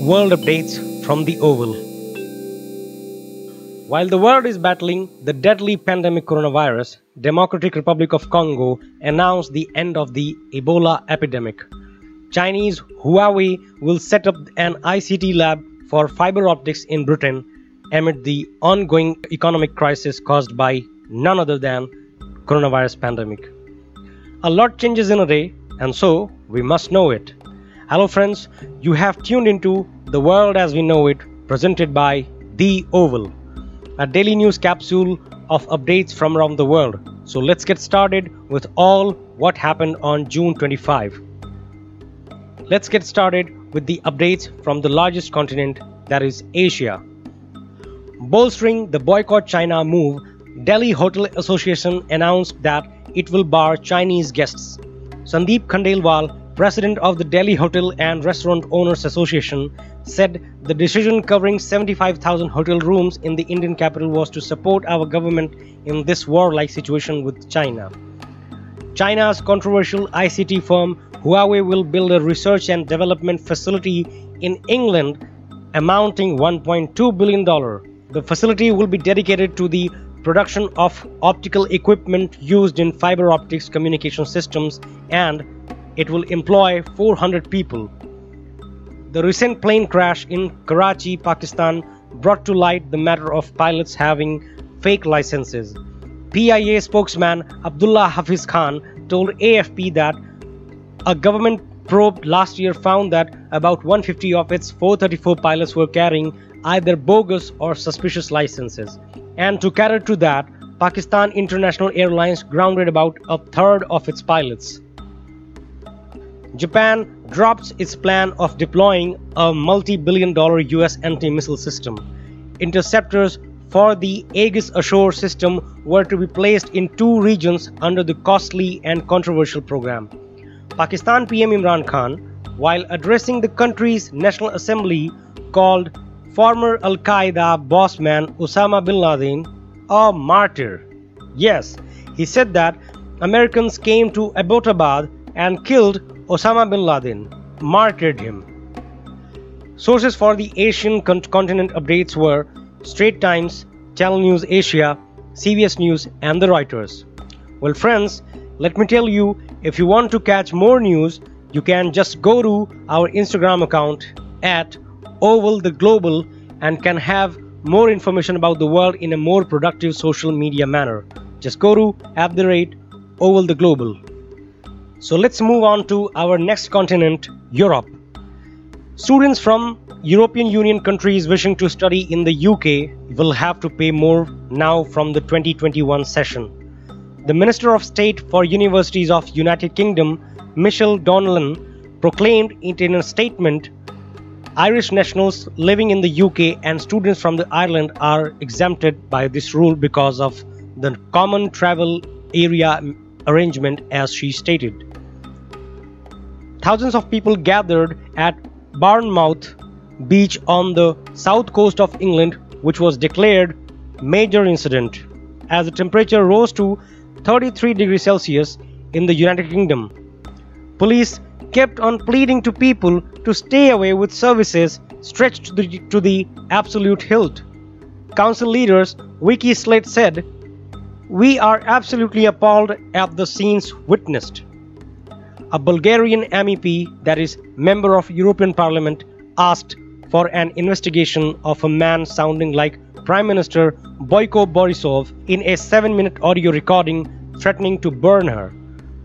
World updates from the Oval. While the world is battling the deadly pandemic coronavirus, Democratic Republic of Congo announced the end of the Ebola epidemic. Chinese Huawei will set up an ICT lab for fiber optics in Britain amid the ongoing economic crisis caused by none other than coronavirus pandemic. A lot changes in a day and so we must know it. Hello friends, you have tuned into The World as We Know It presented by The Oval, a daily news capsule of updates from around the world. So let's get started with all what happened on June 25. Let's get started with the updates from the largest continent that is Asia. Bolstering the boycott China move, Delhi Hotel Association announced that it will bar Chinese guests. Sandeep Khandelwal, president of the Delhi Hotel and Restaurant Owners Association, said the decision covering 75,000 hotel rooms in the Indian capital was to support our government in this war-like situation with China. China's controversial ICT firm Huawei will build a research and development facility in England amounting $1.2 billion. The facility will be dedicated to the production of optical equipment used in fiber optics communication systems and it will employ 400 people. The recent plane crash in Karachi, Pakistan brought to light the matter of pilots having fake licenses. PIA spokesman Abdullah Hafiz Khan told AFP that a government probe last year found that about 150 of its 434 pilots were carrying either bogus or suspicious licenses. And to cater to that, Pakistan International Airlines grounded about a third of its pilots. Japan drops its plan of deploying a multi billion dollar US anti missile system. Interceptors for the Aegis Ashore system were to be placed in two regions under the costly and controversial program. Pakistan PM Imran Khan, while addressing the country's National Assembly, called former Al Qaeda bossman Osama bin Laden a martyr. Yes, he said that Americans came to Abbottabad and killed Osama bin Laden, martyred him. Sources for the Asian continent updates were Straits Times, Channel News Asia, CBS News, and the Reuters. Well, friends, let me tell you if you want to catch more news, you can just go to our Instagram account at Oval the Global and can have more information about the world in a more productive social media manner. Just go to at the rate Oval the Global. So let's move on to our next continent, Europe. Students from European Union countries wishing to study in the UK will have to pay more now from the 2021 session. The Minister of State for Universities of United Kingdom, Michelle Donelan, proclaimed in a statement Irish nationals living in the UK and students from the Ireland are exempted by this rule because of the common travel area arrangement as she stated. Thousands of people gathered at Bournemouth beach on the south coast of England which was declared major incident as the temperature rose to 33 degrees Celsius in the United Kingdom. Police kept on pleading to people to stay away with services stretched to the, to the absolute hilt. Council leaders Vicky Slade said, We are absolutely appalled at the scenes witnessed. A Bulgarian MEP, that is, member of European Parliament, asked for an investigation of a man sounding like Prime Minister Boyko Borisov in a 7 minute audio recording threatening to burn her.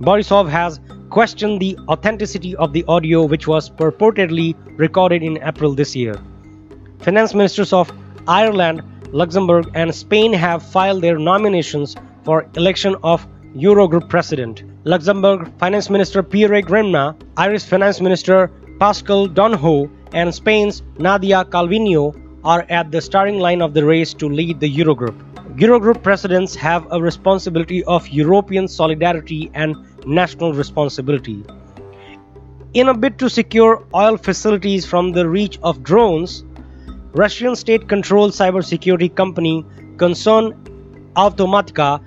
Borisov has questioned the authenticity of the audio which was purportedly recorded in April this year. Finance ministers of Ireland, Luxembourg, and Spain have filed their nominations for election of Eurogroup president. Luxembourg Finance Minister Pierre Gramegna, Irish Finance Minister Paschal Donohoe, and Spain's Nadia Calvino are at the starting line of the race to lead the Eurogroup. Eurogroup presidents have a responsibility of European solidarity and national responsibility. In a bid to secure oil facilities from the reach of drones, Russian state controlled cybersecurity company Concern Automatica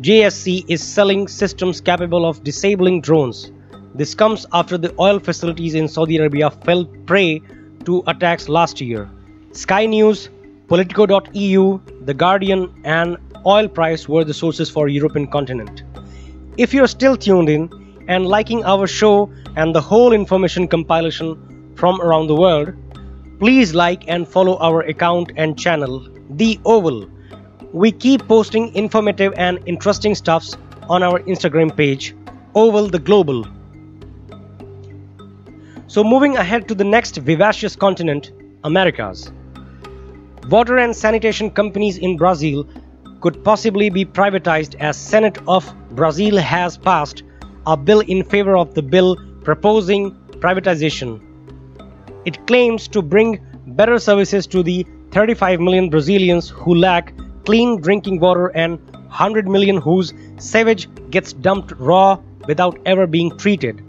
JSC is selling systems capable of disabling drones. This comes after the oil facilities in Saudi Arabia fell prey to attacks last year. Sky News, Politico.eu, The Guardian, and Oil Price were the sources for European continent. If you're still tuned in and liking our show and the whole information compilation from around the world, please like and follow our account and channel, The Oval. We keep posting informative and interesting stuffs on our Instagram page, Oval the Global. So, moving ahead to the next vivacious continent, Americas. Water and sanitation companies in Brazil could possibly be privatized as Senate of Brazil has passed a bill in favor of the bill proposing privatization. It claims to bring better services to the 35 million Brazilians who lack clean drinking water and 100 million whose sewage gets dumped raw without ever being treated.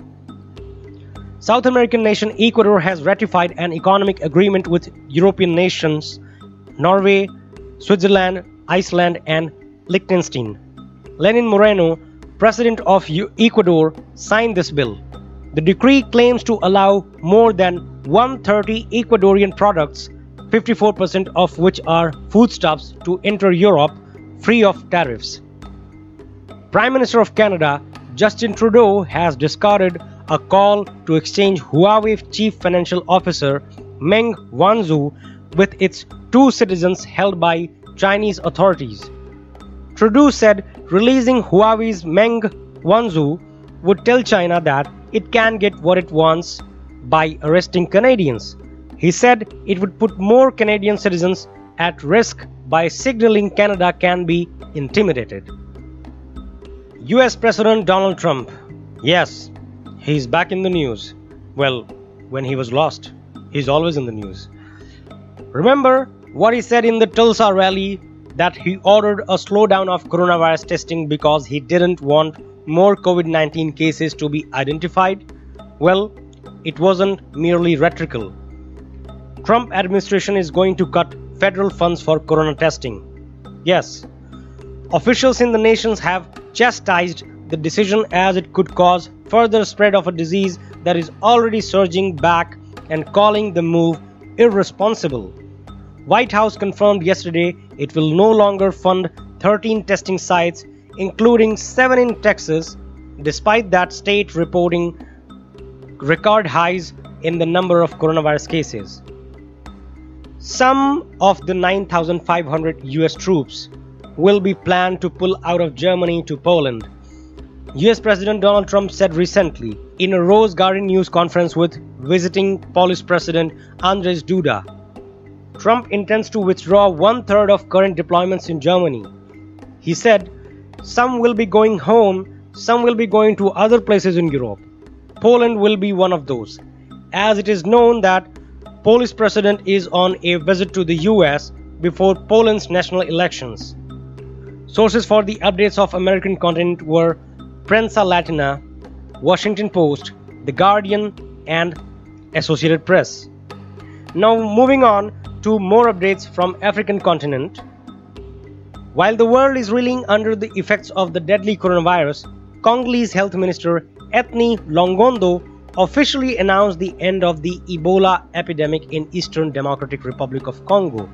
South American nation Ecuador has ratified an economic agreement with European nations Norway, Switzerland, Iceland, and Liechtenstein. Lenin Moreno, president of Ecuador, signed this bill. The decree claims to allow more than 130 Ecuadorian products, 54% of which are foodstuffs, to enter Europe free of tariffs. Prime Minister of Canada, Justin Trudeau, has discarded a call to exchange Huawei Chief Financial Officer Meng Wanzhou with its two citizens held by Chinese authorities. Trudeau said releasing Huawei's Meng Wanzhou would tell China that it can get what it wants by arresting Canadians. He said it would put more Canadian citizens at risk by signaling Canada can be intimidated. US President Donald Trump. Yes, he's back in the news. Well, when he was lost, he's always in the news. Remember what he said in the Tulsa rally that he ordered a slowdown of coronavirus testing because he didn't want more COVID 19 cases to be identified? Well, it wasn't merely rhetorical. Trump administration is going to cut federal funds for corona testing. Yes, officials in the nations have chastised the decision as it could cause further spread of a disease that is already surging back and calling the move irresponsible. White House confirmed yesterday it will no longer fund 13 testing sites, including 7 in Texas, despite that state reporting record highs in the number of coronavirus cases. Some of the 9,500 US troops will be planned to pull out of Germany to Poland. US President Donald Trump said recently in a Rose Garden news conference with visiting Polish President Andrzej Duda Trump intends to withdraw one third of current deployments in Germany. He said, Some will be going home, some will be going to other places in Europe. Poland will be one of those, as it is known that Polish president is on a visit to the US before Poland's national elections. Sources for the updates of American content were Prensa Latina, Washington Post, The Guardian, and Associated Press. Now moving on to more updates from African continent. While the world is reeling under the effects of the deadly coronavirus, Congolese Health Minister Eteni Longondo officially announced the end of the Ebola epidemic in Eastern Democratic Republic of Congo,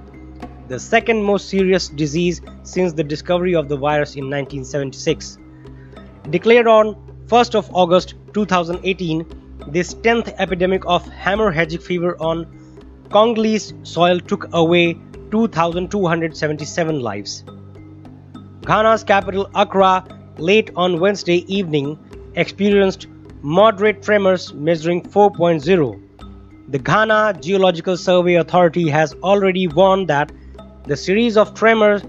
the second most serious disease since the discovery of the virus in 1976. Declared on 1st of August 2018, this 10th epidemic of hemorrhagic fever on Congolese soil took away 2,277 lives. Ghana's capital Accra, late on Wednesday evening, experienced moderate tremors measuring 4.0. The Ghana Geological Survey Authority has already warned that the series of tremor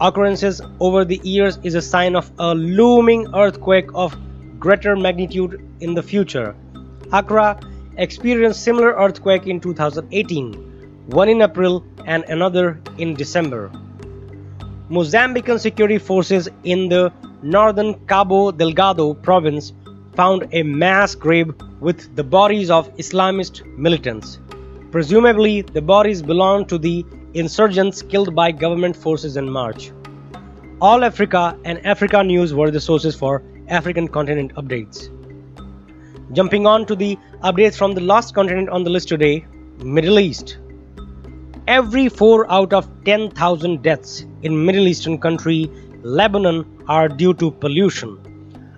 occurrences over the years is a sign of a looming earthquake of greater magnitude in the future. Accra experienced similar earthquake in 2018, one in April and another in December. Mozambican security forces in the northern Cabo Delgado province found a mass grave with the bodies of Islamist militants. Presumably, the bodies belonged to the insurgents killed by government forces in March. All Africa and Africa News were the sources for African continent updates. Jumping on to the updates from the last continent on the list today, Middle East. Every 4 out of 10,000 deaths in Middle Eastern country Lebanon are due to pollution.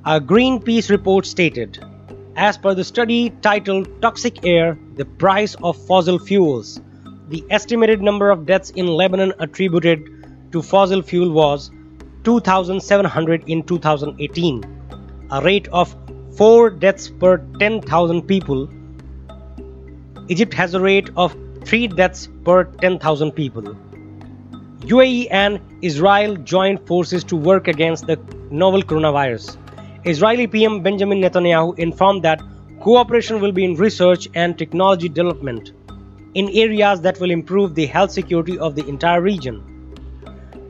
A Greenpeace report stated, as per the study titled Toxic Air: The Price of Fossil Fuels, the estimated number of deaths in Lebanon attributed to fossil fuel was 2700 in 2018, a rate of 4 deaths per 10,000 people Egypt has a rate of 3 deaths per 10,000 people. UAE and Israel joined forces to work against the novel coronavirus. Israeli PM Benjamin Netanyahu informed that cooperation will be in research and technology development in areas that will improve the health security of the entire region.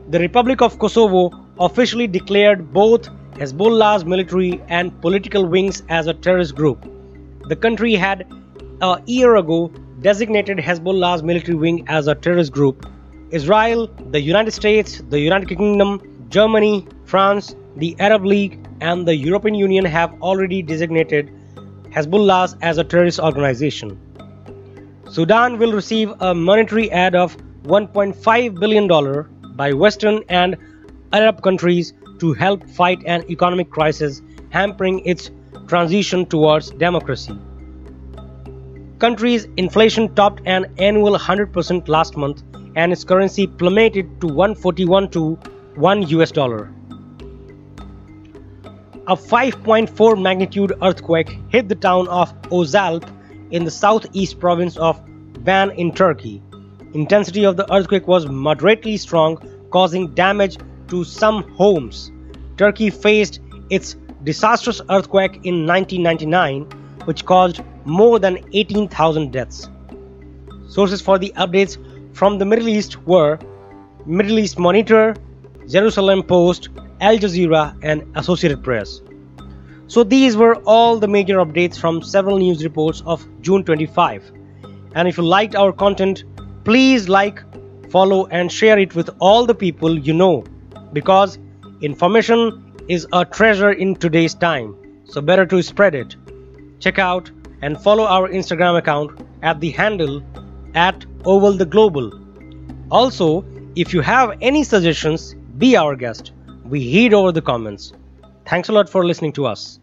The Republic of Kosovo officially declared both Hezbollah's military and political wings as a terrorist group. The country had a year ago designated Hezbollah's military wing as a terrorist group. Israel, the United States, the United Kingdom, Germany, France, the Arab League, and the European Union have already designated Hezbollah as a terrorist organization. Sudan will receive a monetary aid of $1.5 billion by Western and Arab countries to help fight an economic crisis hampering its transition towards democracy country's inflation topped an annual 100% last month and its currency plummeted to 141 to 1 US dollar. A 5.4 magnitude earthquake hit the town of Ozalp in the southeast province of Van in Turkey. Intensity of the earthquake was moderately strong, causing damage to some homes. Turkey faced its disastrous earthquake in 1999 which caused more than 18,000 deaths. Sources for the updates from the Middle East were Middle East Monitor, Jerusalem Post, Al Jazeera, and Associated Press. So these were all the major updates from several news reports of June 25. And if you liked our content, please like, follow, and share it with all the people you know because information is a treasure in today's time. So better to spread it check out and follow our Instagram account at the handle at Oval the Global. Also, if you have any suggestions, be our guest. We heed over the comments. Thanks a lot for listening to us.